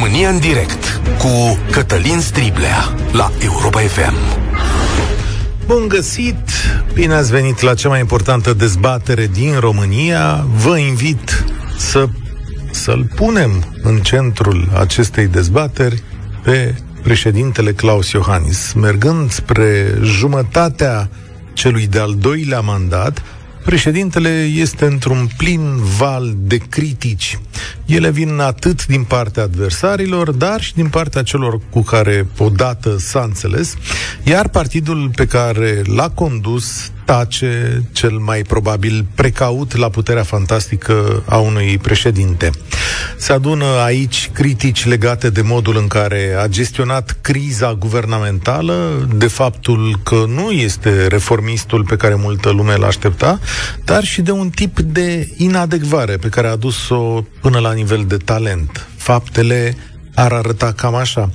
România în direct cu Cătălin Striblea la Europa FM. Bun găsit! Bine ați venit la cea mai importantă dezbatere din România. Vă invit să, să-l punem în centrul acestei dezbateri pe președintele Claus Iohannis. Mergând spre jumătatea celui de-al doilea mandat, președintele este într-un plin val de critici. Ele vin atât din partea adversarilor, dar și din partea celor cu care odată s-a înțeles, iar partidul pe care l-a condus tace cel mai probabil precaut la puterea fantastică a unui președinte. Se adună aici critici legate de modul în care a gestionat criza guvernamentală, de faptul că nu este reformistul pe care multă lume l aștepta, dar și de un tip de inadecvare pe care a adus-o până la nivel de talent. Faptele ar arăta cam așa.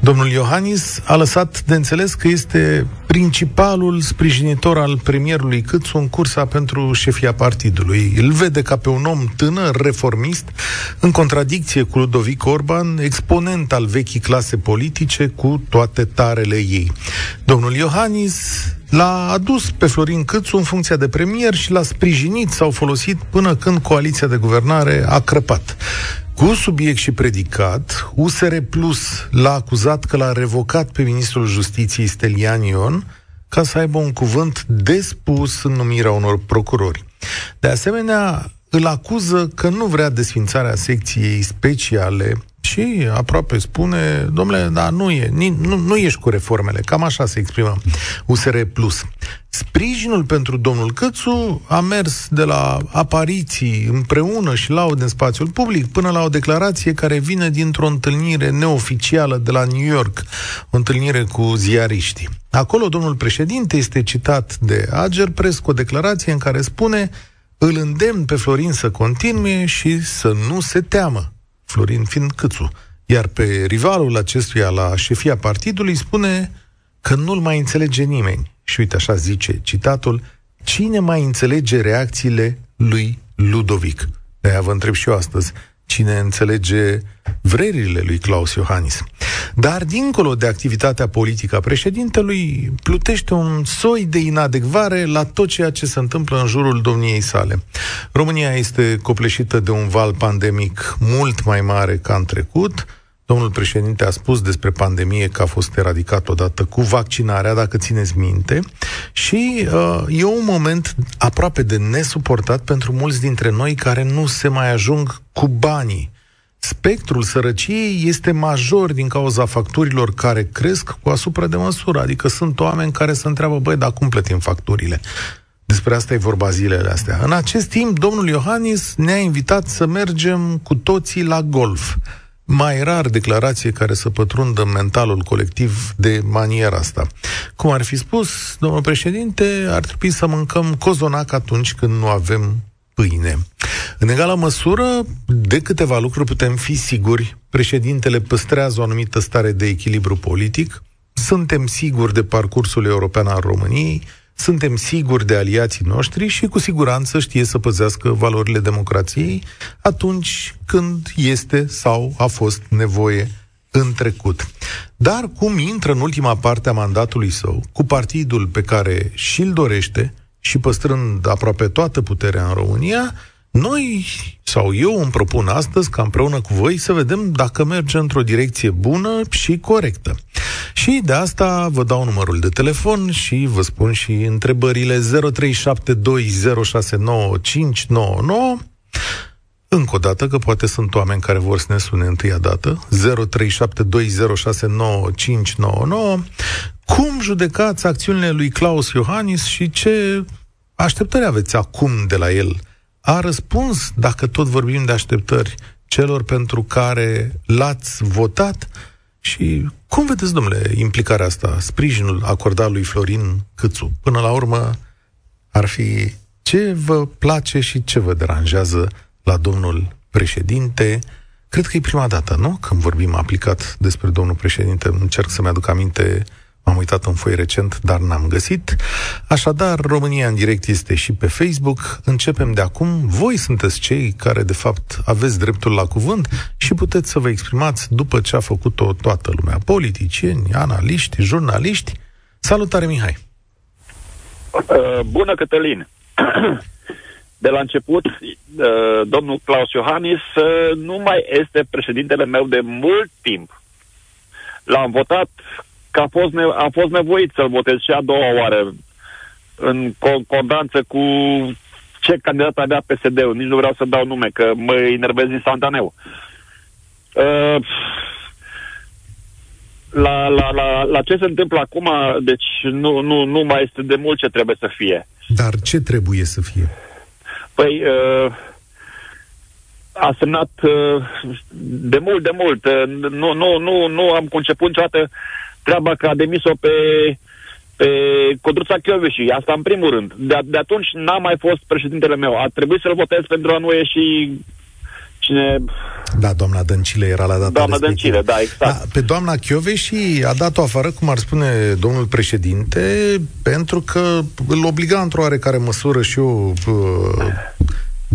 Domnul Iohannis a lăsat de înțeles că este principalul sprijinitor al premierului Câțu în cursa pentru șefia partidului. Îl vede ca pe un om tânăr, reformist, în contradicție cu Ludovic Orban, exponent al vechii clase politice cu toate tarele ei. Domnul Iohannis l-a adus pe Florin Câțu în funcția de premier și l-a sprijinit sau folosit până când coaliția de guvernare a crăpat. Cu subiect și predicat, USR Plus l-a acuzat că l-a revocat pe ministrul justiției Stelian Ion ca să aibă un cuvânt despus în numirea unor procurori. De asemenea, îl acuză că nu vrea desfințarea secției speciale și aproape spune, domnule, da, nu e, nu, nu ești cu reformele, cam așa se exprimă USR+. Plus. Sprijinul pentru domnul Cățu a mers de la apariții împreună și laud în spațiul public până la o declarație care vine dintr-o întâlnire neoficială de la New York, o întâlnire cu ziariștii. Acolo domnul președinte este citat de Ager Press cu o declarație în care spune îl îndemn pe Florin să continue și să nu se teamă. Florin fiind Câțu. Iar pe rivalul acestuia la șefia partidului spune că nu-l mai înțelege nimeni. Și uite așa zice citatul, cine mai înțelege reacțiile lui Ludovic? De-aia vă întreb și eu astăzi, cine înțelege vrerile lui Claus Iohannis. Dar, dincolo de activitatea politică a președintelui, plutește un soi de inadecvare la tot ceea ce se întâmplă în jurul domniei sale. România este copleșită de un val pandemic mult mai mare ca în trecut, Domnul președinte a spus despre pandemie că a fost eradicat odată cu vaccinarea, dacă țineți minte, și uh, e un moment aproape de nesuportat pentru mulți dintre noi care nu se mai ajung cu banii. Spectrul sărăciei este major din cauza facturilor care cresc cu asupra de măsură, adică sunt oameni care se întreabă, băi, dar cum plătim facturile? Despre asta e vorba zilele astea. În acest timp, domnul Iohannis ne-a invitat să mergem cu toții la golf mai rar declarație care să pătrundă mentalul colectiv de maniera asta. Cum ar fi spus, domnul președinte, ar trebui să mâncăm cozonac atunci când nu avem pâine. În egală măsură, de câteva lucruri putem fi siguri, președintele păstrează o anumită stare de echilibru politic, suntem siguri de parcursul european al României, suntem siguri de aliații noștri și cu siguranță știe să păzească valorile democrației atunci când este sau a fost nevoie în trecut. Dar cum intră în ultima parte a mandatului său, cu partidul pe care și-l dorește și păstrând aproape toată puterea în România, noi, sau eu îmi propun astăzi ca împreună cu voi să vedem dacă merge într-o direcție bună și corectă. Și de asta vă dau numărul de telefon și vă spun și întrebările 0372069599 încă o dată, că poate sunt oameni care vor să ne sune întâia dată, 0372069599. Cum judecați acțiunile lui Claus Iohannis și ce așteptări aveți acum de la el? A răspuns, dacă tot vorbim de așteptări, celor pentru care l-ați votat? Și cum vedeți, domnule, implicarea asta, sprijinul acordat lui Florin Câțu? Până la urmă, ar fi ce vă place și ce vă deranjează la domnul președinte? Cred că e prima dată, nu? Când vorbim aplicat despre domnul președinte, încerc să-mi aduc aminte am uitat în foi recent, dar n-am găsit. Așadar, România în direct este și pe Facebook. Începem de acum. Voi sunteți cei care, de fapt, aveți dreptul la cuvânt și puteți să vă exprimați după ce a făcut-o toată lumea. Politicieni, analiști, jurnaliști. Salutare, Mihai! Uh, bună, Cătălin! De la început, uh, domnul Claus Iohannis uh, nu mai este președintele meu de mult timp. L-am votat că a fost, ne- a fost nevoit să-l votez și a doua oară în concordanță cu ce candidat avea PSD-ul. Nici nu vreau să dau nume, că mă enervez instantaneu. Uh, la, la, la, la ce se întâmplă acum, deci nu, nu, nu mai este de mult ce trebuie să fie. Dar ce trebuie să fie? Păi, uh, a semnat uh, de mult, de mult. Uh, nu, nu, nu, nu am conceput niciodată treaba că a demis-o pe, pe Codruța și Asta în primul rând. De, de atunci n-a mai fost președintele meu. A trebuit să-l votez pentru a nu ieși cine... Da, doamna Dăncilă era la data Doamna respectivă. Dăncilă, da, exact. Da, pe doamna și a dat-o afară, cum ar spune domnul președinte, pentru că îl obliga într-o oarecare măsură și o uh,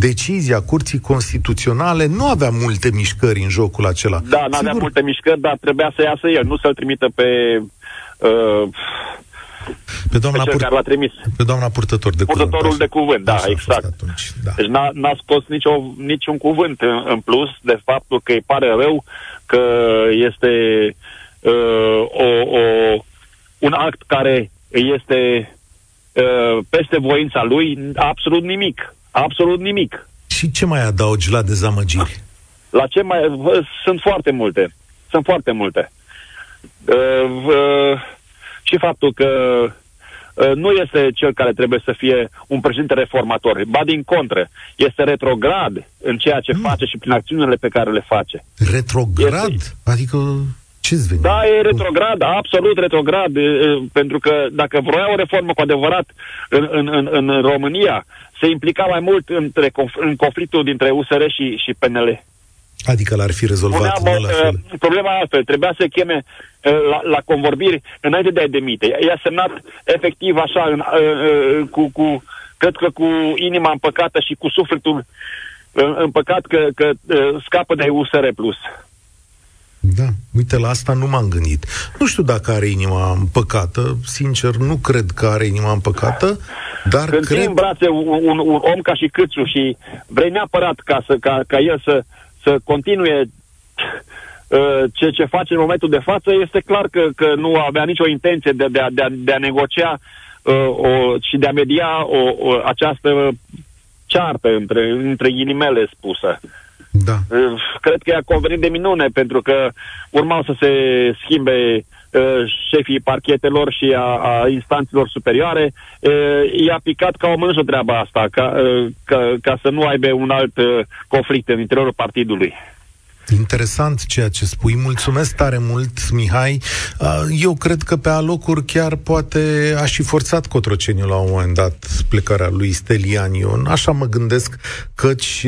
decizia Curții Constituționale nu avea multe mișcări în jocul acela. Da, nu avea multe mișcări, dar trebuia să iasă el, nu să-l trimită pe... Uh, pe doamna, pe cel pur- care l-a trimis. Pe doamna purtător de Purtătorul cuvânt. de cuvânt, da, exact. Atunci, da. Deci n-a, n-a scos nicio, niciun cuvânt în, în plus de faptul că îi pare rău că este uh, o, o, un act care este uh, peste voința lui, absolut nimic. Absolut nimic. Și ce mai adaugi la dezamăgiri? La ce mai... Vă, sunt foarte multe. Sunt foarte multe. Uh, uh, și faptul că uh, nu este cel care trebuie să fie un președinte reformator, ba din contră, este retrograd în ceea ce mm. face și prin acțiunile pe care le face. Retrograd? Este... Adică ce-ți veni? Da, e retrograd, absolut retrograd, pentru că dacă vroia o reformă cu adevărat în, în, în, în România, se implica mai mult între, în conflictul dintre USR și, și PNL. Adică l-ar fi rezolvat Spuneam, la fel. Problema altfel, trebuia să cheme la, la convorbiri înainte de a demite. I-a semnat efectiv așa, în, cu, cu, cred că cu inima împăcată și cu sufletul împăcat că, că scapă de USR+. Plus. Da, uite, la asta nu m-am gândit. Nu știu dacă are inima împăcată, sincer, nu cred că are inima împăcată, dar Când cred... în brațe un, un, un om ca și Câțu și vrei neapărat ca, să, ca, ca el să, să continue uh, ce, ce face în momentul de față, este clar că, că nu avea nicio intenție de, de, de, a, de a negocia uh, o, și de a media o, o, această ceartă între, între ghilimele spusă. Da. Cred că i-a convenit de minune, pentru că urmau să se schimbe șefii parchetelor și a, a instanțelor superioare, i-a picat ca o mânjă treaba asta, ca, ca, ca să nu aibă un alt conflict în interiorul partidului. Interesant ceea ce spui. Mulțumesc tare mult, Mihai. Eu cred că pe alocuri chiar poate a și forțat Cotroceniu la un moment dat plecarea lui Stelian Ion. Așa mă gândesc, căci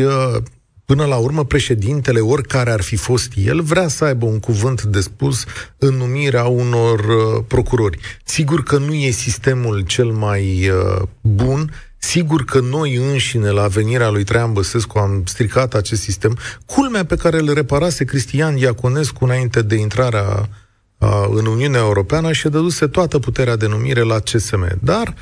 Până la urmă, președintele, oricare ar fi fost el, vrea să aibă un cuvânt de spus în numirea unor uh, procurori. Sigur că nu e sistemul cel mai uh, bun, Sigur că noi înșine, la venirea lui Traian Băsescu, am stricat acest sistem. Culmea pe care îl reparase Cristian Iaconescu înainte de intrarea uh, în Uniunea Europeană și dăduse toată puterea de numire la CSM. Dar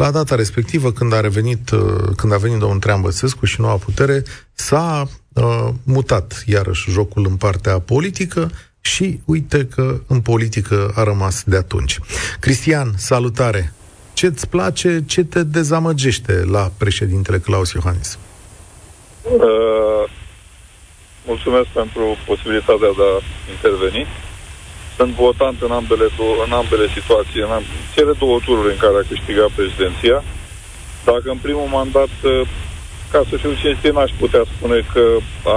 la data respectivă, când a revenit, uh, când a venit domnul Trean Băsescu și noua putere, s-a uh, mutat iarăși jocul în partea politică și uite că în politică a rămas de atunci. Cristian, salutare! Ce-ți place, ce te dezamăgește la președintele Claus Iohannis? Uh, mulțumesc pentru posibilitatea de a interveni. Sunt votant în ambele, două, în ambele situații, în amb- cele două tururi în care a câștigat președinția. Dacă în primul mandat, uh, ca să fiu cinstit, n-aș putea spune că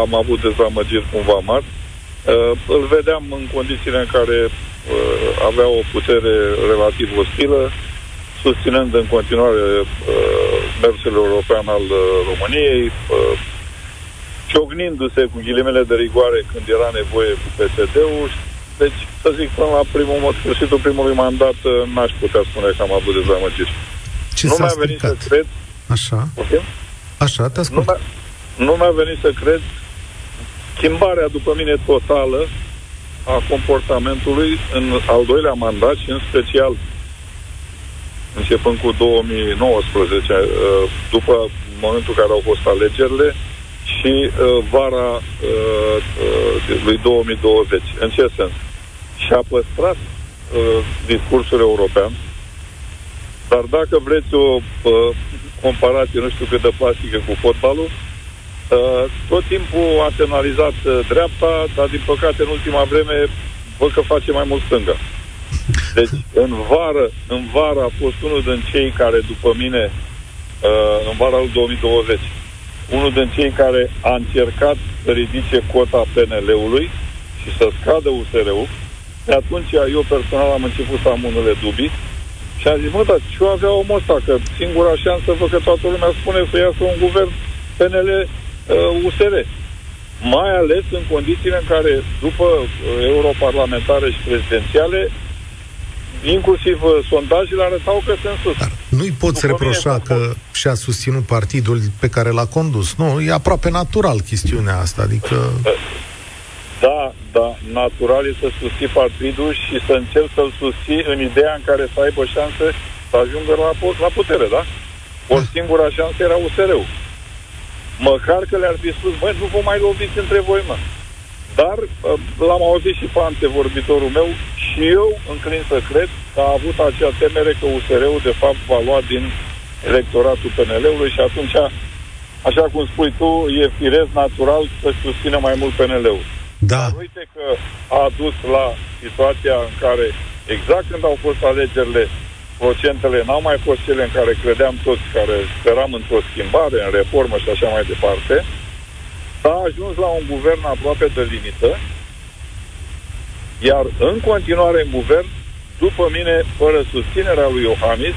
am avut dezamăgiri cumva mari. Uh, îl vedeam în condițiile în care uh, avea o putere relativ ostilă, susținând în continuare uh, mersul european al uh, României, uh, ciognindu-se cu ghilimele de rigoare când era nevoie cu PSD-ul, Deci, să zic, până la primul, sfârșitul primului mandat, uh, n-aș putea spune că am avut dezamăgiri. Ce nu s-a mi-a venit stricat? să cred, Așa, okay? așa, te nu, ascult. mi-a, nu mi-a venit să cred schimbarea, după mine, totală a comportamentului în al doilea mandat și în special începând cu 2019, uh, după momentul în care au fost alegerile și uh, vara uh, uh, lui 2020. În ce sens? Și-a păstrat uh, discursul european, dar dacă vreți o uh, comparație, nu știu cât de plastică cu fotbalul, uh, tot timpul a semnalizat uh, dreapta, dar din păcate în ultima vreme văd că face mai mult stânga. Deci, în vară, în vară a fost unul din cei care, după mine, uh, în vara lui 2020, unul din cei care a încercat să ridice cota PNL-ului și să scadă USR-ul. De atunci eu personal am început să am unele dubii și am zis, mă, dar ce avea omul ăsta? Că singura șansă, văd că toată lumea spune să iasă un guvern PNL-USR. Mai ales în condițiile în care, după uh, europarlamentare și prezidențiale, inclusiv uh, sondajele arătau că sunt sus. Dar nu-i poți După reproșa mine, că și-a susținut partidul pe care l-a condus. Nu, e aproape natural chestiunea asta, adică... Da, da, natural e să susții partidul și să încerci să-l susții în ideea în care să aibă șanse să ajungă la, po- la putere, da? Ori singura șansă era USR-ul. Măcar că le-ar fi spus, băi, nu vă mai loviți între voi, mă. Dar uh, l-am auzit și pe antevorbitorul meu și eu înclin să cred că a avut acea temere că USR-ul de fapt va lua din electoratul PNL-ului și atunci, așa cum spui tu, e firesc natural să susțină mai mult PNL-ul. Da, Dar uite că a dus la situația în care, exact când au fost alegerile, procentele n-au mai fost cele în care credeam toți, care speram într-o schimbare, în reformă și așa mai departe, s-a ajuns la un guvern aproape de limită, iar în continuare în guvern, după mine, fără susținerea lui Iohannis,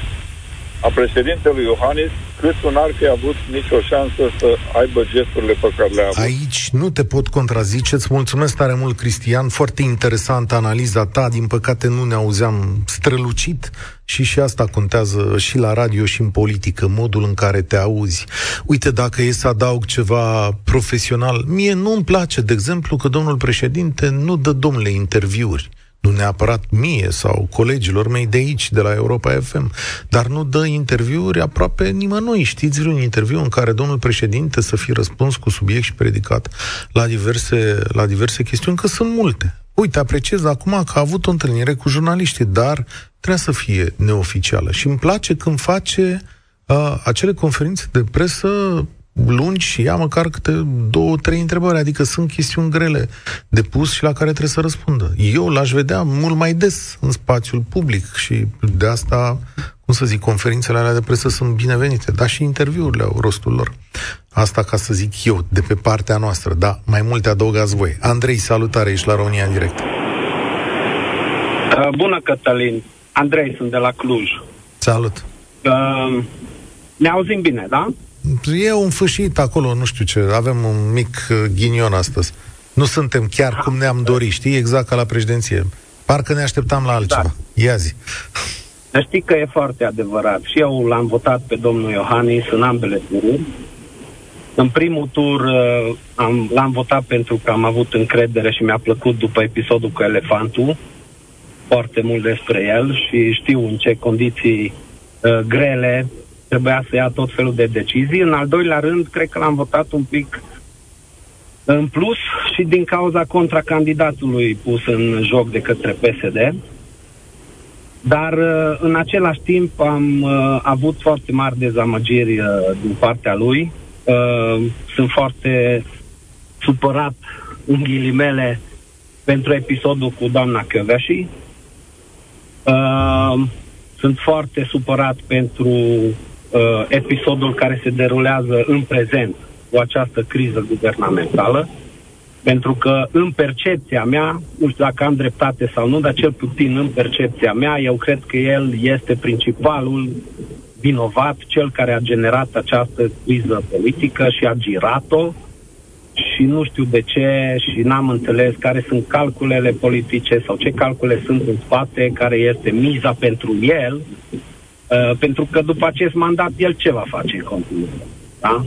a președintelui Iohannis, cât n-ar fi avut nicio șansă să aibă gesturile pe care le-a avut. aici nu te pot contrazice. Îți mulțumesc tare mult, Cristian. Foarte interesantă analiza ta. Din păcate nu ne auzeam strălucit și și asta contează și la radio și în politică, modul în care te auzi. Uite, dacă e să adaug ceva profesional, mie nu-mi place, de exemplu, că domnul președinte nu dă domnule interviuri nu neapărat mie sau colegilor mei de aici, de la Europa FM, dar nu dă interviuri aproape nimănui. Știți vreun interviu în care domnul președinte să fi răspuns cu subiect și predicat la diverse, la diverse chestiuni, că sunt multe. Uite, apreciez acum că a avut o întâlnire cu jurnaliștii, dar trebuie să fie neoficială. Și îmi place când face uh, acele conferințe de presă lungi și ia măcar câte două, trei întrebări, adică sunt chestiuni grele de pus și la care trebuie să răspundă. Eu l-aș vedea mult mai des în spațiul public și de asta, cum să zic, conferințele alea de presă sunt binevenite, dar și interviurile au rostul lor. Asta ca să zic eu, de pe partea noastră, da, mai multe adăugați voi. Andrei, salutare, ești la România în direct. Uh, Bună, Cătălin. Andrei, sunt de la Cluj. Salut. Uh, ne auzim bine, da? E un fâșit acolo, nu știu ce, avem un mic uh, ghinion astăzi. Nu suntem chiar cum ne-am dorit, știi, exact ca la președinție. Parcă ne așteptam la altceva. Da. Ia zi. Știi că e foarte adevărat. Și eu l-am votat pe domnul Iohannis în ambele tururi. În primul tur uh, am, l-am votat pentru că am avut încredere și mi-a plăcut după episodul cu elefantul foarte mult despre el și știu în ce condiții uh, grele trebuia să ia tot felul de decizii. În al doilea rând, cred că l-am votat un pic în plus și din cauza contracandidatului pus în joc de către PSD. Dar uh, în același timp am uh, avut foarte mari dezamăgiri uh, din partea lui. Uh, sunt foarte supărat, în ghilimele, pentru episodul cu doamna Căveși. Uh, sunt foarte supărat pentru uh, episodul care se derulează în prezent cu această criză guvernamentală, pentru că în percepția mea, nu știu dacă am dreptate sau nu, dar cel puțin în percepția mea, eu cred că el este principalul vinovat, cel care a generat această criză politică și a girat-o. Și nu știu de ce și n-am înțeles care sunt calculele politice sau ce calcule sunt în spate, care este miza pentru el, uh, pentru că după acest mandat el ce va face în continuare? Da?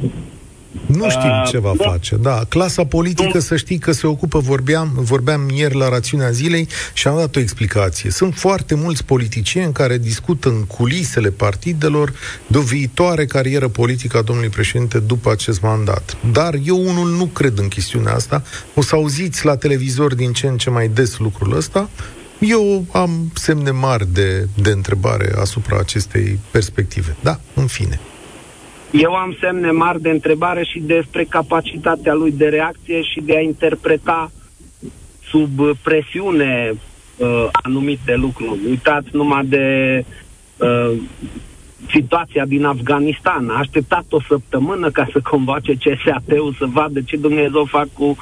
Nu știm uh, ce va da. face, da. Clasa politică, să știi că se ocupă, vorbeam, vorbeam ieri la rațiunea zilei și am dat o explicație. Sunt foarte mulți politicieni care discută în culisele partidelor de o viitoare carieră politică a domnului președinte după acest mandat. Dar eu unul nu cred în chestiunea asta. O să auziți la televizor din ce în ce mai des lucrul ăsta. Eu am semne mari de, de întrebare asupra acestei perspective. Da, în fine. Eu am semne mari de întrebare și despre capacitatea lui de reacție și de a interpreta sub presiune uh, anumite lucruri. Uitați numai de uh, situația din Afganistan. A așteptat o săptămână ca să convoace CSAT-ul să vadă ce Dumnezeu fac cu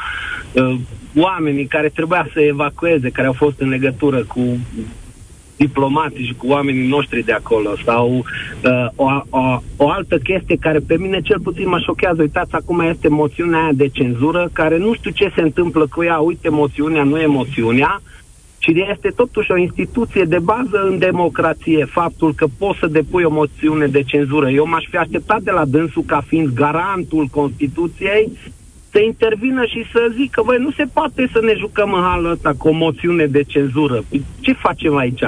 uh, oamenii care trebuia să evacueze, care au fost în legătură cu diplomatici cu oamenii noștri de acolo sau uh, o, o, o altă chestie care pe mine cel puțin mă șochează. Uitați, acum este moțiunea aia de cenzură care nu știu ce se întâmplă cu ea, uite, moțiunea nu e moțiunea, ci este totuși o instituție de bază în democrație, faptul că poți să depui o moțiune de cenzură. Eu m-aș fi așteptat de la dânsul ca fiind garantul Constituției să intervină și să zică, băi, nu se poate să ne jucăm în halul ăsta cu o moțiune de cenzură. Păi, ce facem aici?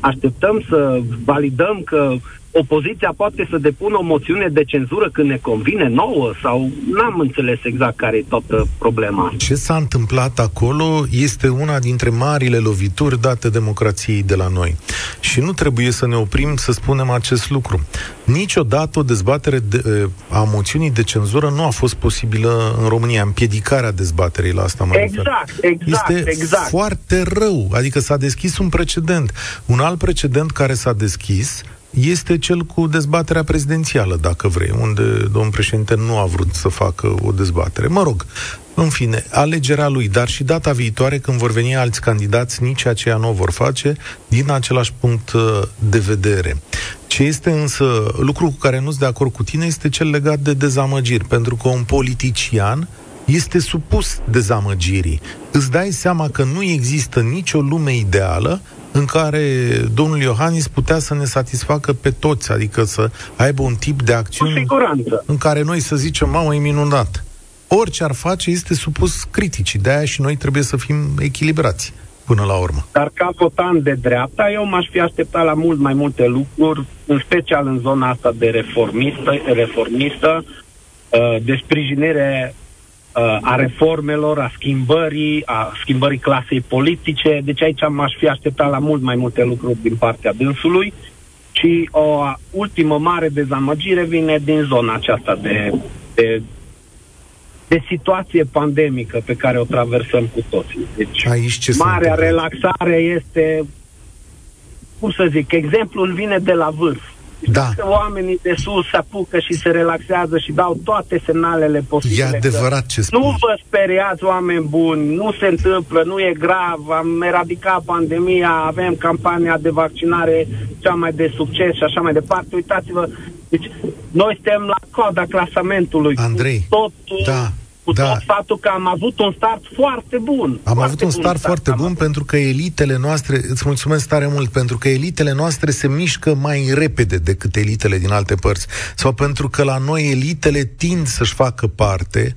Așteptăm să validăm că opoziția poate să depună o moțiune de cenzură când ne convine nouă sau n-am înțeles exact care e toată problema. Ce s-a întâmplat acolo este una dintre marile lovituri date democrației de la noi. Și nu trebuie să ne oprim să spunem acest lucru. Niciodată o dezbatere de, a moțiunii de cenzură nu a fost posibilă în România, împiedicarea dezbaterii la asta mă Exact, exact, este exact. foarte rău, adică s-a deschis un precedent. Un alt precedent care s-a deschis este cel cu dezbaterea prezidențială, dacă vrei, unde domnul președinte nu a vrut să facă o dezbatere. Mă rog, în fine, alegerea lui, dar și data viitoare, când vor veni alți candidați, nici aceea nu o vor face, din același punct uh, de vedere. Ce este însă, lucru cu care nu sunt de acord cu tine, este cel legat de dezamăgiri, pentru că un politician este supus dezamăgirii. Îți dai seama că nu există nicio lume ideală în care domnul Iohannis putea să ne satisfacă pe toți, adică să aibă un tip de acțiune în care noi să zicem, mamă, e minunat. Orice ar face este supus criticii, de aia și noi trebuie să fim echilibrați până la urmă. Dar ca votant de dreapta, eu m-aș fi așteptat la mult mai multe lucruri, în special în zona asta de reformistă, reformistă uh, de sprijinire uh, a reformelor, a schimbării, a schimbării clasei politice. Deci aici m-aș fi așteptat la mult mai multe lucruri din partea dânsului. Și o ultimă mare dezamăgire vine din zona aceasta de, de, de situație pandemică pe care o traversăm cu toții. Deci Aici ce marea relaxare este, cum să zic, exemplul vine de la vârf. Da. Că oamenii de sus se apucă și se relaxează și dau toate semnalele posibile. E adevărat ce spui. Nu vă speriați, oameni buni, nu se întâmplă, nu e grav, am eradicat pandemia, avem campania de vaccinare cea mai de succes și așa mai departe. Uitați-vă, deci noi suntem la coada clasamentului. Andrei, totul da, cu da. tot faptul că am avut un start foarte bun. Am foarte avut un start foarte bun avut. pentru că elitele noastre, îți mulțumesc tare mult, pentru că elitele noastre se mișcă mai repede decât elitele din alte părți. Sau pentru că la noi elitele tind să-și facă parte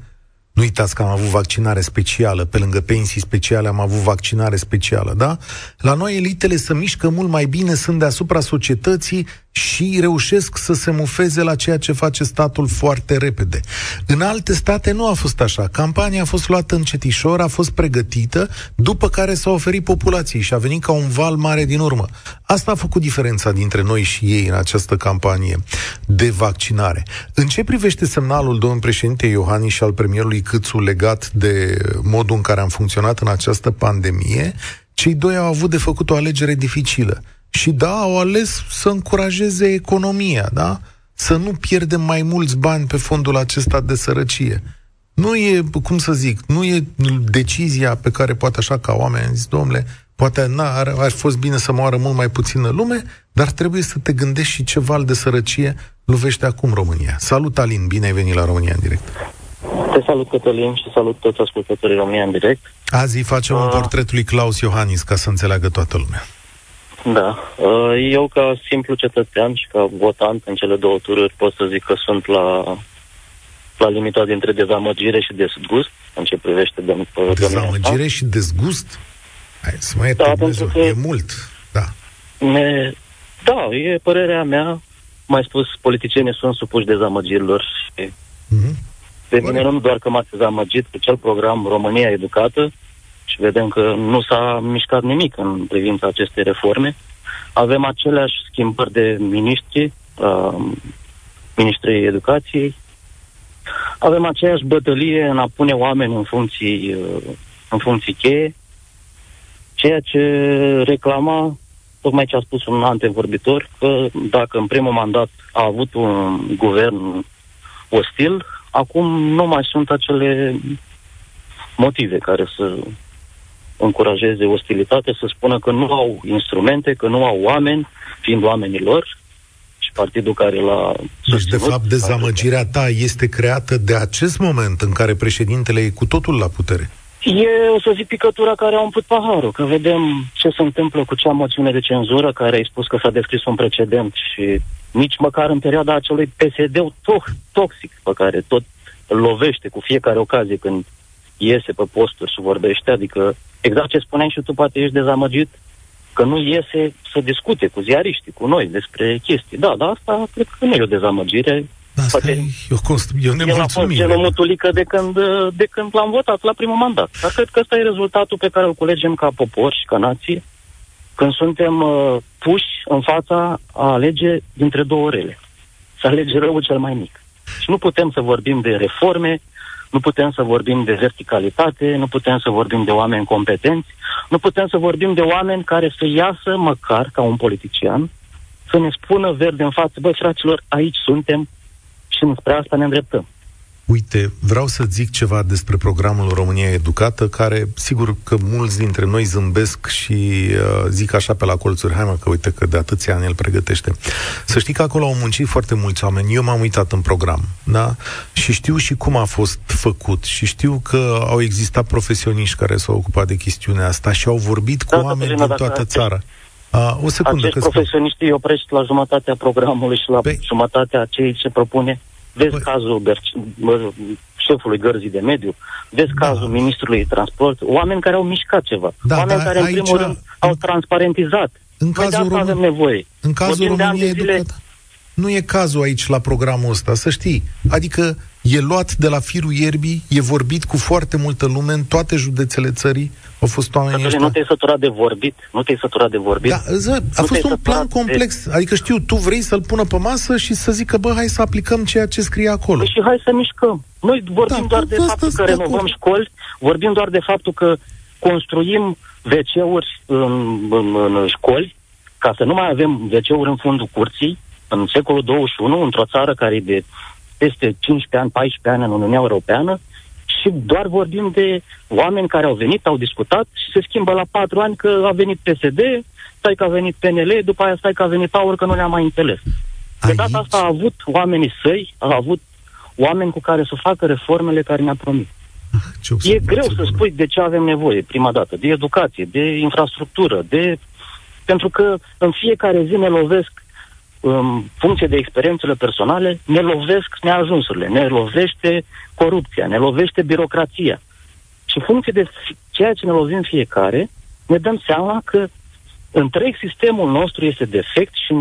nu uitați că am avut vaccinare specială, pe lângă pensii speciale am avut vaccinare specială, da? La noi elitele se mișcă mult mai bine, sunt deasupra societății și reușesc să se mufeze la ceea ce face statul foarte repede. În alte state nu a fost așa. Campania a fost luată încetișor, a fost pregătită, după care s-a oferit populației și a venit ca un val mare din urmă. Asta a făcut diferența dintre noi și ei în această campanie de vaccinare. În ce privește semnalul domnului președinte Iohannis și al premierului Câțu legat de modul în care am funcționat în această pandemie, cei doi au avut de făcut o alegere dificilă. Și da, au ales să încurajeze economia, da? Să nu pierdem mai mulți bani pe fondul acesta de sărăcie. Nu e, cum să zic, nu e decizia pe care poate așa ca oameni zis, domnule, poate n ar, ar fost bine să moară mult mai puțină lume, dar trebuie să te gândești și ce val de sărăcie lovește acum România. Salut, Alin, bine ai venit la România în direct. Te salut, Cătălin, și salut toți ascultătorii România în direct. Azi facem uh, un portret lui Claus Iohannis, ca să înțeleagă toată lumea. Da. Uh, eu, ca simplu cetățean și ca votant în cele două tururi, pot să zic că sunt la, la limita dintre dezamăgire și dezgust, în ce privește de, Dezamăgire și dezgust? Hai să mai da, că e mult. Da. Ne, da, e părerea mea. Mai spus, politicienii sunt supuși dezamăgirilor și mm-hmm pe mine nu doar că m-a dezamăgit cu cel program România Educată și vedem că nu s-a mișcat nimic în privința acestei reforme. Avem aceleași schimbări de miniștri, uh, ministrii educației. Avem aceeași bătălie în a pune oameni în funcții, uh, în funcții cheie, ceea ce reclama tocmai ce a spus un antevorbitor, că dacă în primul mandat a avut un guvern ostil, Acum nu mai sunt acele motive care să încurajeze ostilitate, să spună că nu au instrumente, că nu au oameni, fiind oamenii lor, și partidul care l-a Deci, de fapt, dezamăgirea ta este creată de acest moment în care președintele e cu totul la putere. E, o să zic, picătura care a umplut paharul, că vedem ce se întâmplă cu cea moțiune de cenzură care ai spus că s-a descris un precedent și nici măcar în perioada acelui PSD to- toxic pe care tot îl lovește cu fiecare ocazie când iese pe posturi și vorbește, adică exact ce spuneai și tu poate ești dezamăgit că nu iese să discute cu ziariștii, cu noi despre chestii. Da, dar asta cred că nu e o dezamăgire. Asta Poate e, eu, const- eu El a fost genul mutulică de când, de când l-am votat la primul mandat. Dar cred că ăsta e rezultatul pe care îl culegem ca popor și ca nație când suntem uh, puși în fața a alege dintre două rele. Să alege răul cel mai mic. Și nu putem să vorbim de reforme, nu putem să vorbim de verticalitate, nu putem să vorbim de oameni competenți, nu putem să vorbim de oameni care să iasă măcar ca un politician, să ne spună verde în față, băi fraților, aici suntem și spre asta ne îndreptăm. Uite, vreau să zic ceva despre programul România Educată, care sigur că mulți dintre noi zâmbesc și uh, zic așa pe la colțuri, hai mă că uite că de atâția ani el pregătește. Să știi că acolo au muncit foarte mulți oameni, eu m-am uitat în program, da? Și știu și cum a fost făcut și știu că au existat profesioniști care s-au ocupat de chestiunea asta și au vorbit cu da, oameni din toată țara. Uh, o secundă. Acești profesioniști îi oprești la jumătatea programului și la pe... jumătatea cei ce propune? Vezi păi... cazul Ber- șefului Gărzii de Mediu, vezi da. cazul ministrului de transport, oameni care au mișcat ceva, da, oameni da, care în primul rând au transparentizat. În păi cazul Rom- avem nevoie. În cazul României zile... Nu e cazul aici la programul ăsta, să știi. Adică e luat de la firul ierbii, e vorbit cu foarte multă lume în toate județele țării, au fost oamenii ăștia. Nu te-ai săturat de vorbit? Nu te-ai săturat de vorbit? Da, ză, a nu fost un plan complex. De... Adică știu, tu vrei să-l pună pe masă și să zică, bă, hai să aplicăm ceea ce scrie acolo. Păi și hai să mișcăm. Noi vorbim da, doar de faptul că renovăm școli, vorbim doar de faptul că construim WC-uri în, în, în școli, ca să nu mai avem WC-uri în fundul curții, în secolul 21, într-o țară care e de peste 15 ani, 14 ani în Uniunea Europeană, și doar vorbim de oameni care au venit, au discutat și se schimbă la patru ani că a venit PSD, stai că a venit PNL, după aia stai că a venit Aur, că nu ne-am mai înțeles. De data asta a avut oamenii săi, a avut oameni cu care să facă reformele care ne-a promis. Ce e greu să spui de ce avem nevoie, prima dată, de educație, de infrastructură, de... Pentru că în fiecare zi ne lovesc în funcție de experiențele personale, ne lovesc neajunsurile, ne lovește corupția, ne lovește birocrația. Și în funcție de ceea ce ne lovim fiecare, ne dăm seama că întreg sistemul nostru este defect și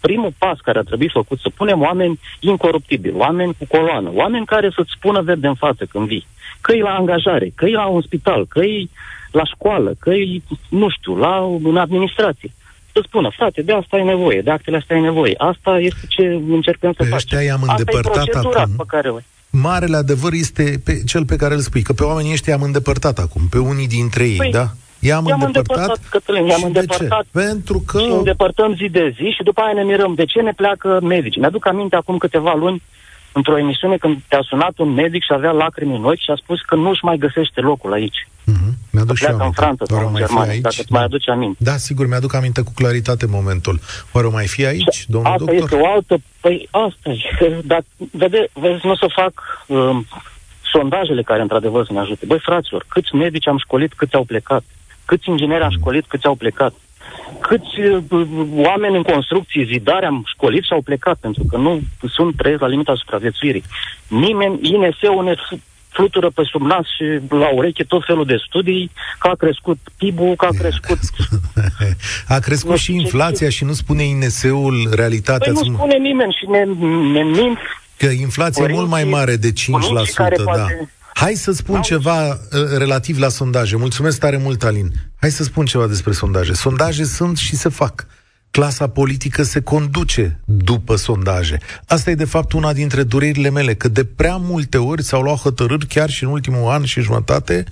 primul pas care ar trebui făcut să punem oameni incoruptibili, oameni cu coloană, oameni care să-ți spună verde în față când vii. Că e la angajare, că e la un spital, că e la școală, că e, nu știu, la în administrație să spună, frate, de asta ai nevoie, de actele astea ai nevoie. Asta este ce încercăm să pe facem. i-am asta îndepărtat e acum. Pe care o... Marele adevăr este pe cel pe care îl spui, că pe oamenii ăștia am îndepărtat acum, pe unii dintre ei, păi, da? I-am, i-am îndepărtat, îndepărtat Cătălin, i-am îndepărtat. Pentru că... Și îndepărtăm zi de zi și după aia ne mirăm de ce ne pleacă medici. Mi-aduc aminte acum câteva luni într-o emisiune când te-a sunat un medic și avea lacrimi în ochi și a spus că nu-și mai găsește locul aici. Mm-hmm. Mi-aduc și pleacă în Franța sau în Germania, aici? dacă îți mai aduce aminte. Da, sigur, mi-aduc aminte cu claritate momentul. Oare o mai fi aici, domnul asta doctor? este o altă... Păi asta e. Dar, vede, vezi, nu o să fac um, sondajele care, într-adevăr, să ne ajute. Băi, fraților, câți medici am școlit, câți au plecat? Câți ingineri am școlit, câți au plecat? Câți uh, oameni în construcții, zidare am școlit și au plecat, pentru că nu sunt trăiesc la limita supraviețuirii. Nimeni, INS-ul ne flutură pe sub nas și la ureche tot felul de studii, că a crescut PIB-ul, că a crescut... a crescut și inflația și nu spune INS-ul realitatea. Păi nu spune nimeni și ne, ne mint. Că inflația e mult mai mare de 5%, da. Poate... Hai să spun ceva uh, relativ la sondaje. Mulțumesc tare mult, Alin. Hai să spun ceva despre sondaje. Sondaje sunt și se fac clasa politică se conduce după sondaje. Asta e de fapt una dintre durerile mele, că de prea multe ori s-au luat hotărâri chiar și în ultimul an și jumătate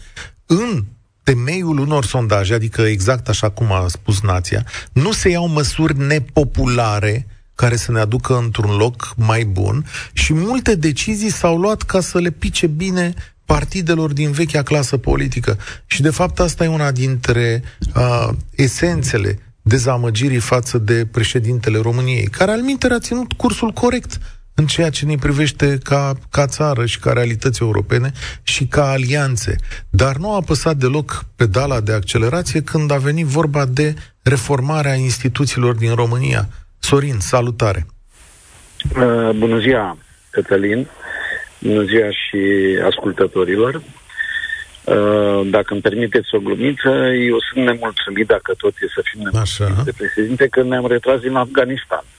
în temeiul unor sondaje, adică exact așa cum a spus nația, nu se iau măsuri nepopulare care să ne aducă într-un loc mai bun și multe decizii s-au luat ca să le pice bine partidelor din vechea clasă politică. Și de fapt asta e una dintre uh, esențele dezamăgirii față de președintele României, care al minter a ținut cursul corect în ceea ce ne privește ca, ca țară și ca realități europene și ca alianțe. Dar nu a apăsat deloc pedala de accelerație când a venit vorba de reformarea instituțiilor din România. Sorin, salutare! Uh, bună ziua, Cătălin! Bună ziua și ascultătorilor! Uh, dacă îmi permiteți o glumiță, eu sunt nemulțumit, dacă tot e să fim nemulțumit de președinte, că ne-am retras din Afganistan.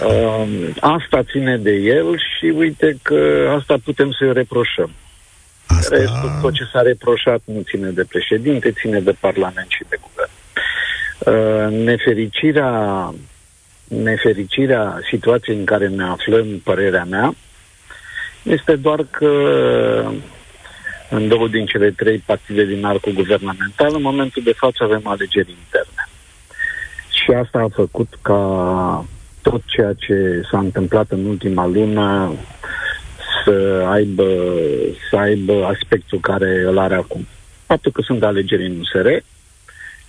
Uh, asta ține de el și uite că asta putem să-i reproșăm. Asta... Restul, tot ce s-a reproșat nu ține de președinte, ține de Parlament și de guvern. Uh, nefericirea, nefericirea situației în care ne aflăm, părerea mea, este doar că în două din cele trei partide din arcul guvernamental. În momentul de față avem alegeri interne. Și asta a făcut ca tot ceea ce s-a întâmplat în ultima lună să aibă, să aibă aspectul care îl are acum. Faptul că sunt alegeri în USR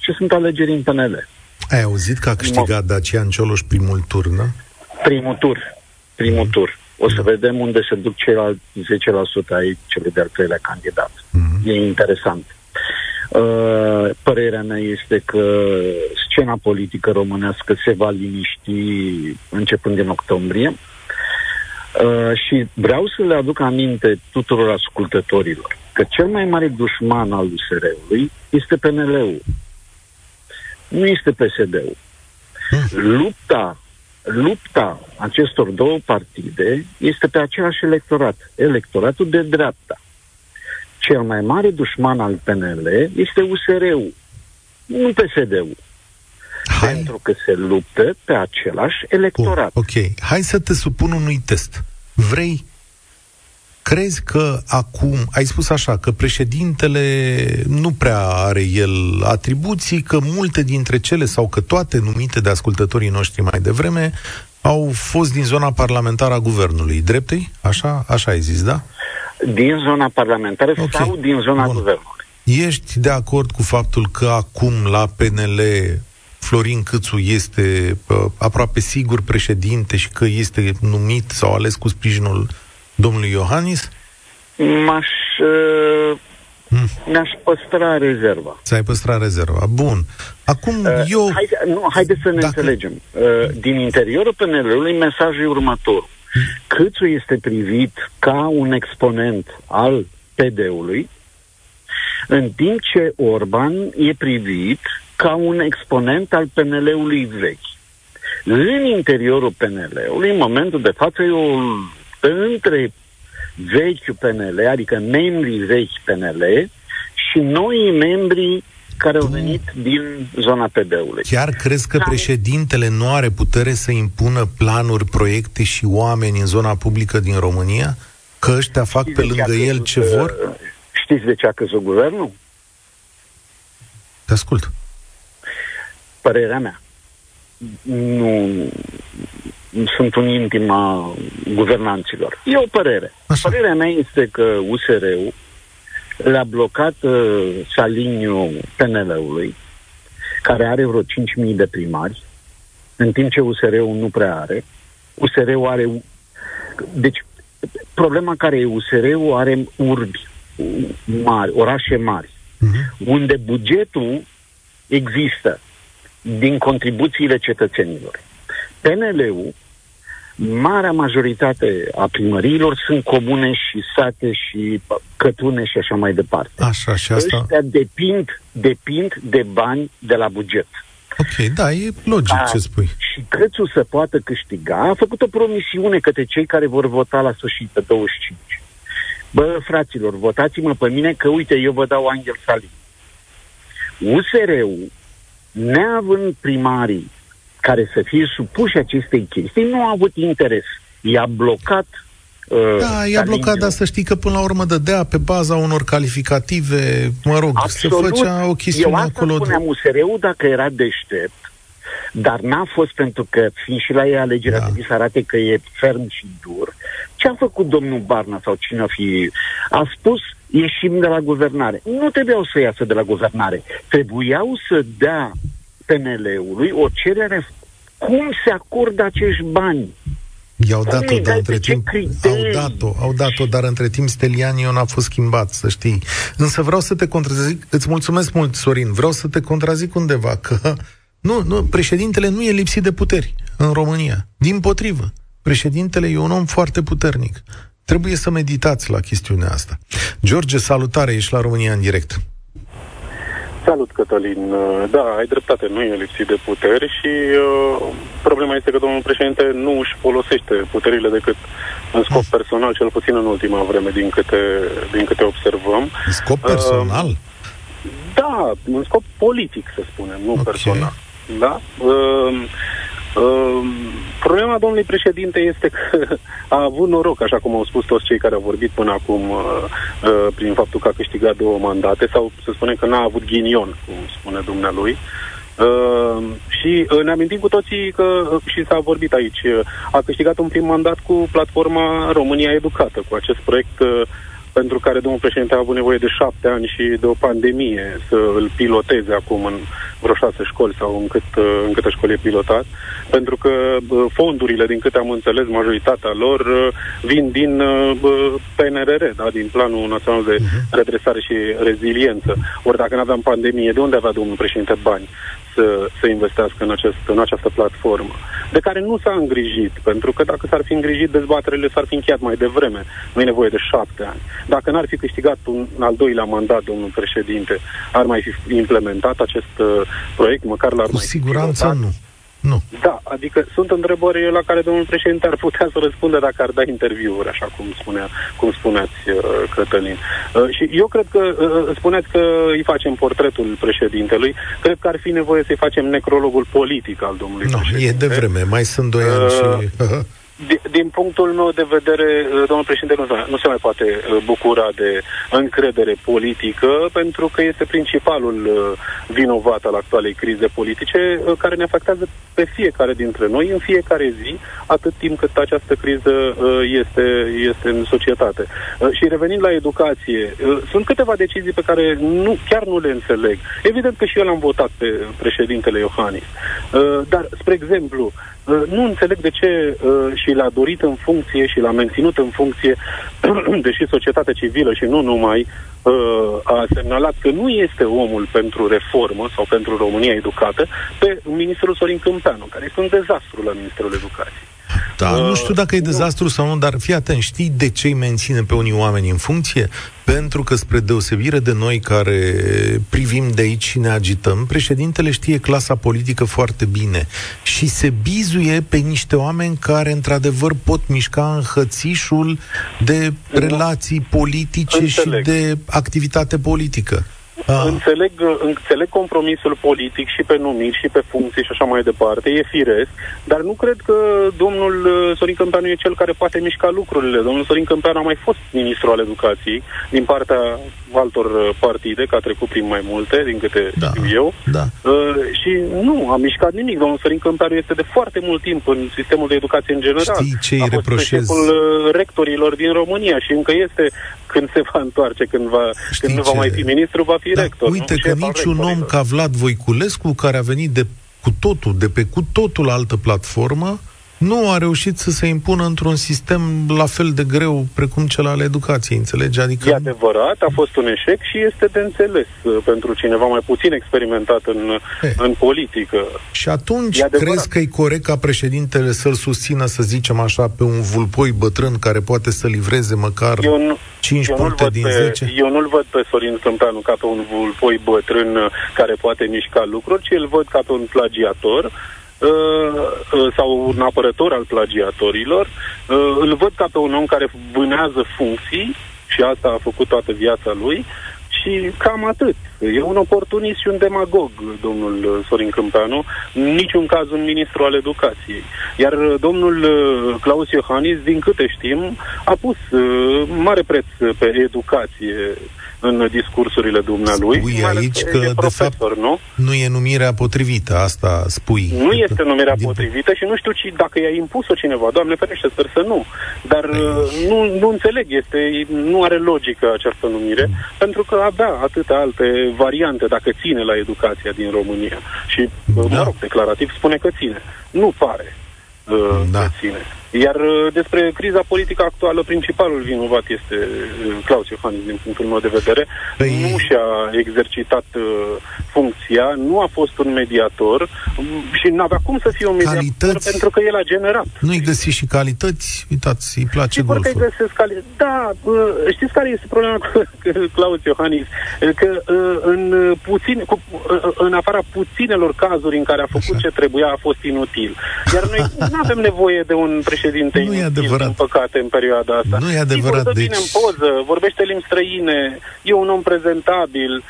și sunt alegeri în PNL. Ai auzit că a câștigat Dacian Cioloș primul tur, nu? Primul tur. Primul mm. tur. O să vedem unde se duc ceilalți 10% ai celui de-al treilea candidat. Mm-hmm. E interesant. Uh, părerea mea este că scena politică românească se va liniști începând din octombrie. Uh, și vreau să le aduc aminte tuturor ascultătorilor că cel mai mare dușman al USR-ului este PNL-ul. Nu este PSD-ul. Mm. Lupta lupta acestor două partide este pe același electorat, electoratul de dreapta. Cel mai mare dușman al PNL este USR-ul, nu PSD-ul. Hai. Pentru că se luptă pe același electorat. Bun, ok. Hai să te supun unui test. Vrei Crezi că acum, ai spus așa, că președintele nu prea are el atribuții, că multe dintre cele sau că toate numite de ascultătorii noștri mai devreme au fost din zona parlamentară a guvernului. Dreptei? Așa, așa ai zis, da? Din zona parlamentară okay. sau din zona Bun. guvernului. Ești de acord cu faptul că acum la PNL Florin Câțu este uh, aproape sigur președinte și că este numit sau ales cu sprijinul domnului Iohannis? M-aș... Uh, hmm. Mi-aș păstra rezerva. Ți-ai păstra rezerva. Bun. Acum uh, eu... Haide, nu, haideți să ne Dacă... înțelegem. Uh, din interiorul PNL-ului mesajul e următor. Câțu este privit ca un exponent al PD-ului, în timp ce Orban e privit ca un exponent al PNL-ului vechi. În interiorul PNL-ului, în momentul de față, e o între vechiul PNL, adică membrii vechi PNL, și noi membrii care au venit din zona PD-ului. Chiar crezi că președintele nu are putere să impună planuri, proiecte și oameni în zona publică din România? Că ăștia fac știți pe lângă el ce vor? Știți de ce a căzut guvernul? Te ascult. Părerea mea. Nu, sunt un intima guvernanților. E o părere. Așa. Părerea mea este că USR-ul le-a blocat uh, saliniul PNL-ului, care are vreo 5.000 de primari, în timp ce USR-ul nu prea are. USR-ul are... Deci, problema care e USR-ul are urbi mari, orașe mari, uh-huh. unde bugetul există din contribuțiile cetățenilor. PNL-ul, marea majoritate a primăriilor sunt comune și sate și cătune și așa mai departe. Așa, și asta... Ăștia depind, depind de bani de la buget. Ok, da, e logic da, ce spui. Și Crețu să poată câștiga, a făcut o promisiune către cei care vor vota la sfârșit pe 25. Bă, fraților, votați-mă pe mine că, uite, eu vă dau Angel Salim. USR-ul, neavând primarii care să fie supuși acestei chestii, nu a avut interes. I-a blocat Uh, da, i-a blocat, dar să știi că până la urmă dădea pe baza unor calificative, mă rog, Absolut. se făcea o chestiune Eu asta acolo. spuneam, USR-ul dacă era deștept, dar n-a fost pentru că, fiind și la ei alegerea, da. trebuie să arate că e ferm și dur. Ce a făcut domnul Barna sau cine a fi? A spus, ieșim de la guvernare. Nu trebuiau să iasă de la guvernare. Trebuiau să dea PNL-ului o cerere cum se acordă acești bani. I-au dat-o, dar între timp au dat-o, au dat-o, dar între timp Stelianiu n-a fost schimbat, să știi. Însă vreau să te contrazic, îți mulțumesc mult, Sorin, vreau să te contrazic undeva, că nu, nu, președintele nu e lipsit de puteri în România. Din potrivă, președintele e un om foarte puternic. Trebuie să meditați la chestiunea asta. George, salutare, ești la România în direct. Salut, Cătălin. Da, ai dreptate, nu e lipsit de puteri și uh, problema este că domnul președinte nu își folosește puterile decât în scop personal, cel puțin în ultima vreme, din câte, din câte observăm. În scop personal? Uh, da, în scop politic, să spunem, nu okay. personal. Da? Uh, Uh, problema domnului președinte este că a avut noroc, așa cum au spus toți cei care au vorbit până acum, uh, uh, prin faptul că a câștigat două mandate, sau să spunem că n-a avut ghinion, cum spune dumnealui. Uh, și uh, ne amintim cu toții că, uh, și s-a vorbit aici, uh, a câștigat un prim mandat cu platforma România Educată, cu acest proiect uh, pentru care domnul președinte a avut nevoie de șapte ani și de o pandemie să îl piloteze acum în vreo șase școli sau în, cât, în câte școli e pilotat, pentru că fondurile, din câte am înțeles, majoritatea lor vin din PNRR, da, din Planul Național de mhm. Redresare și Reziliență. Ori dacă nu aveam pandemie, de unde avea domnul președinte bani? Să, să investească în, acest, în această platformă, de care nu s-a îngrijit, pentru că dacă s-ar fi îngrijit, dezbaterele s-ar fi încheiat mai devreme. Nu e nevoie de șapte ani. Dacă n-ar fi câștigat un al doilea mandat, domnul președinte, ar mai fi implementat acest uh, proiect, măcar l-ar Cu mai siguranță fi nu. Nu. Da, adică sunt întrebări la care domnul președinte ar putea să răspundă dacă ar da interviuri, așa cum, spunea, cum spuneați, uh, Cătălin. Uh, și eu cred că, uh, spuneați că îi facem portretul președintelui, cred că ar fi nevoie să-i facem necrologul politic al domnului no, președinte. e de vreme, mai sunt doi ani și... din punctul meu de vedere, uh, domnul președinte nu, nu se mai poate uh, bucura de încredere politică, pentru că este principalul uh, vinovat al actualei crize politice, care ne afectează pe fiecare dintre noi, în fiecare zi, atât timp cât această criză este, este în societate. Și revenind la educație, sunt câteva decizii pe care nu, chiar nu le înțeleg. Evident că și eu l-am votat pe președintele Iohannis. Dar, spre exemplu, nu înțeleg de ce și l-a dorit în funcție și l-a menținut în funcție, deși societatea civilă și nu numai, a semnalat că nu este omul pentru reformă sau pentru România educată pe ministrul Sorin Câmpeanu, care este un dezastru la Ministerul Educației. Da, uh, nu știu dacă e dezastru sau nu, dar fii atent, știi de ce îi menține pe unii oameni în funcție? Pentru că, spre deosebire de noi care privim de aici și ne agităm, președintele știe clasa politică foarte bine și se bizuie pe niște oameni care, într-adevăr, pot mișca în hățișul de relații politice Înțeleg. și de activitate politică. Ah. Înțeleg, înțeleg compromisul politic și pe numiri și pe funcții și așa mai departe, e firesc, dar nu cred că domnul uh, Sorin Câmpeanu e cel care poate mișca lucrurile. Domnul Sorin Câmpeanu a mai fost ministru al educației din partea altor uh, partide, că a trecut prin mai multe, din câte da. știu eu, da. uh, și nu a mișcat nimic. Domnul Sorin Câmpeanu este de foarte mult timp în sistemul de educație în general. Știi ce îi reproșez? A fost uh, rectorilor din România și încă este când se va întoarce, când, va, când nu va mai fi ministru, va fi da, rector. Uite nu? că niciun om ca Vlad Voiculescu, care a venit de cu totul, de pe cu totul altă platformă, nu a reușit să se impună într-un sistem la fel de greu precum cel al educației, înțelegi? Adică... E adevărat, a fost un eșec și este de înțeles uh, pentru cineva mai puțin experimentat în, e. în politică. Și atunci crezi că e corect ca președintele să-l susțină, să zicem așa, pe un vulpoi bătrân care poate să livreze măcar eu nu, 5 eu puncte din pe, 10? Eu nu-l văd pe Sorin Câmpeanu ca pe un vulpoi bătrân uh, care poate mișca lucruri, ci îl văd ca pe un plagiator Uh, uh, sau un apărător al plagiatorilor, uh, îl văd ca pe un om care vânează funcții și asta a făcut toată viața lui și cam atât. E un oportunist și un demagog, domnul Sorin Câmpeanu, în niciun caz un ministru al educației. Iar domnul Claus Iohannis, din câte știm, a pus mare preț pe educație în discursurile dumnealui. Spui aici că, de profesor, fapt, nu? nu e numirea potrivită, asta spui. Nu este numirea din... potrivită și nu știu ci dacă i-a impus-o cineva. Doamne ferește, sper să nu. Dar Ei. Uh, nu, nu înțeleg, este, nu are logică această numire, mm. pentru că avea atâtea alte variante dacă ține la educația din România. Și, uh, da. mă rog, declarativ spune că ține. Nu pare uh, da. că ține. Iar uh, despre criza politică actuală, principalul vinovat este uh, Claus Iohannis, din punctul meu de vedere. Păi... Nu și-a exercitat uh, funcția, nu a fost un mediator um, și nu avea cum să fie un mediator calități... pentru că el a generat. Nu-i găsi și calități? Uitați, îi place Sigur golful. că îi găsesc calități. Da, știți care este problema cu Claus Iohannis? Că în, puțin, cu, în afara puținelor cazuri în care a făcut Așa. ce trebuia, a fost inutil. Iar noi nu avem nevoie de un președinte președinte nu e adevărat. din păcate, în perioada asta. Nu e adevărat. Sigur, deci... bine în poză, vorbește limbi străine, e un om prezentabil,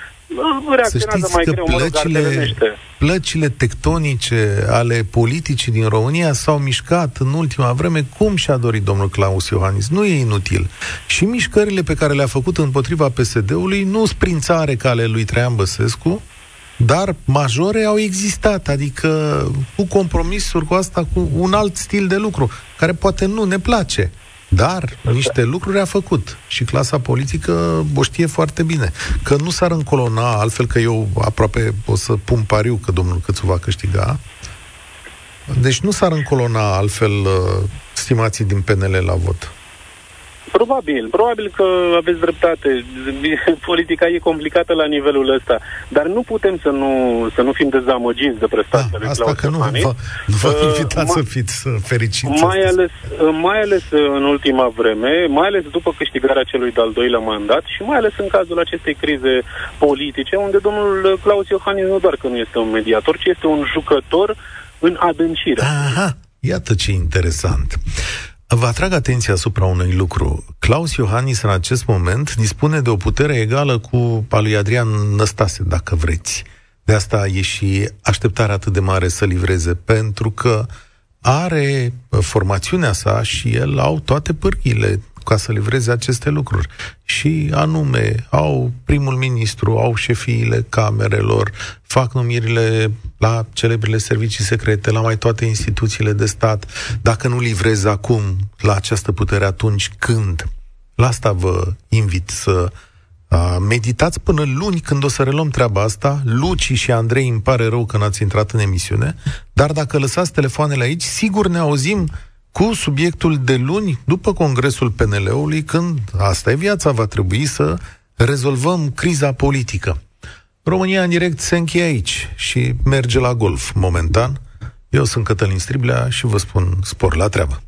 reacționează mai că greu, plăcile, mă plăcile tectonice ale politicii din România s-au mișcat în ultima vreme cum și-a dorit domnul Claus Iohannis. Nu e inutil. Și mișcările pe care le-a făcut împotriva PSD-ului nu sprințare ca ale lui Traian Băsescu, dar majore au existat, adică cu compromisuri cu asta, cu un alt stil de lucru, care poate nu ne place. Dar niște lucruri a făcut și clasa politică o știe foarte bine. Că nu s-ar încolona, altfel că eu aproape o să pun pariu că domnul Cățu va câștiga. Deci nu s-ar încolona altfel uh, stimații din PNL la vot. Probabil, probabil că aveți dreptate. Politica e complicată la nivelul ăsta, dar nu putem să nu, să nu fim dezamăgiți de prestația da, lui Asta că nu vă, nu vă uh, invitați ma, să fiți fericiți. Mai ales, mai ales în ultima vreme, mai ales după câștigarea celui de-al doilea mandat și mai ales în cazul acestei crize politice, unde domnul Claus Iohannis nu doar că nu este un mediator, ci este un jucător în adâncire. Aha, iată ce interesant. Vă atrag atenția asupra unui lucru. Claus Iohannis în acest moment dispune de o putere egală cu a lui Adrian Năstase, dacă vreți. De asta e și așteptarea atât de mare să livreze, pentru că are formațiunea sa și el au toate pârghile ca să livreze aceste lucruri. Și anume, au primul ministru, au șefiile camerelor, fac numirile la celebrile servicii secrete, la mai toate instituțiile de stat. Dacă nu livrezi acum la această putere, atunci când? La asta vă invit să uh, meditați până luni când o să reluăm treaba asta. Luci și Andrei îmi pare rău că n-ați intrat în emisiune, dar dacă lăsați telefoanele aici, sigur ne auzim cu subiectul de luni, după congresul PNL-ului, când asta e viața, va trebui să rezolvăm criza politică. România în direct se încheie aici și merge la golf momentan. Eu sunt Cătălin Striblea și vă spun spor la treabă.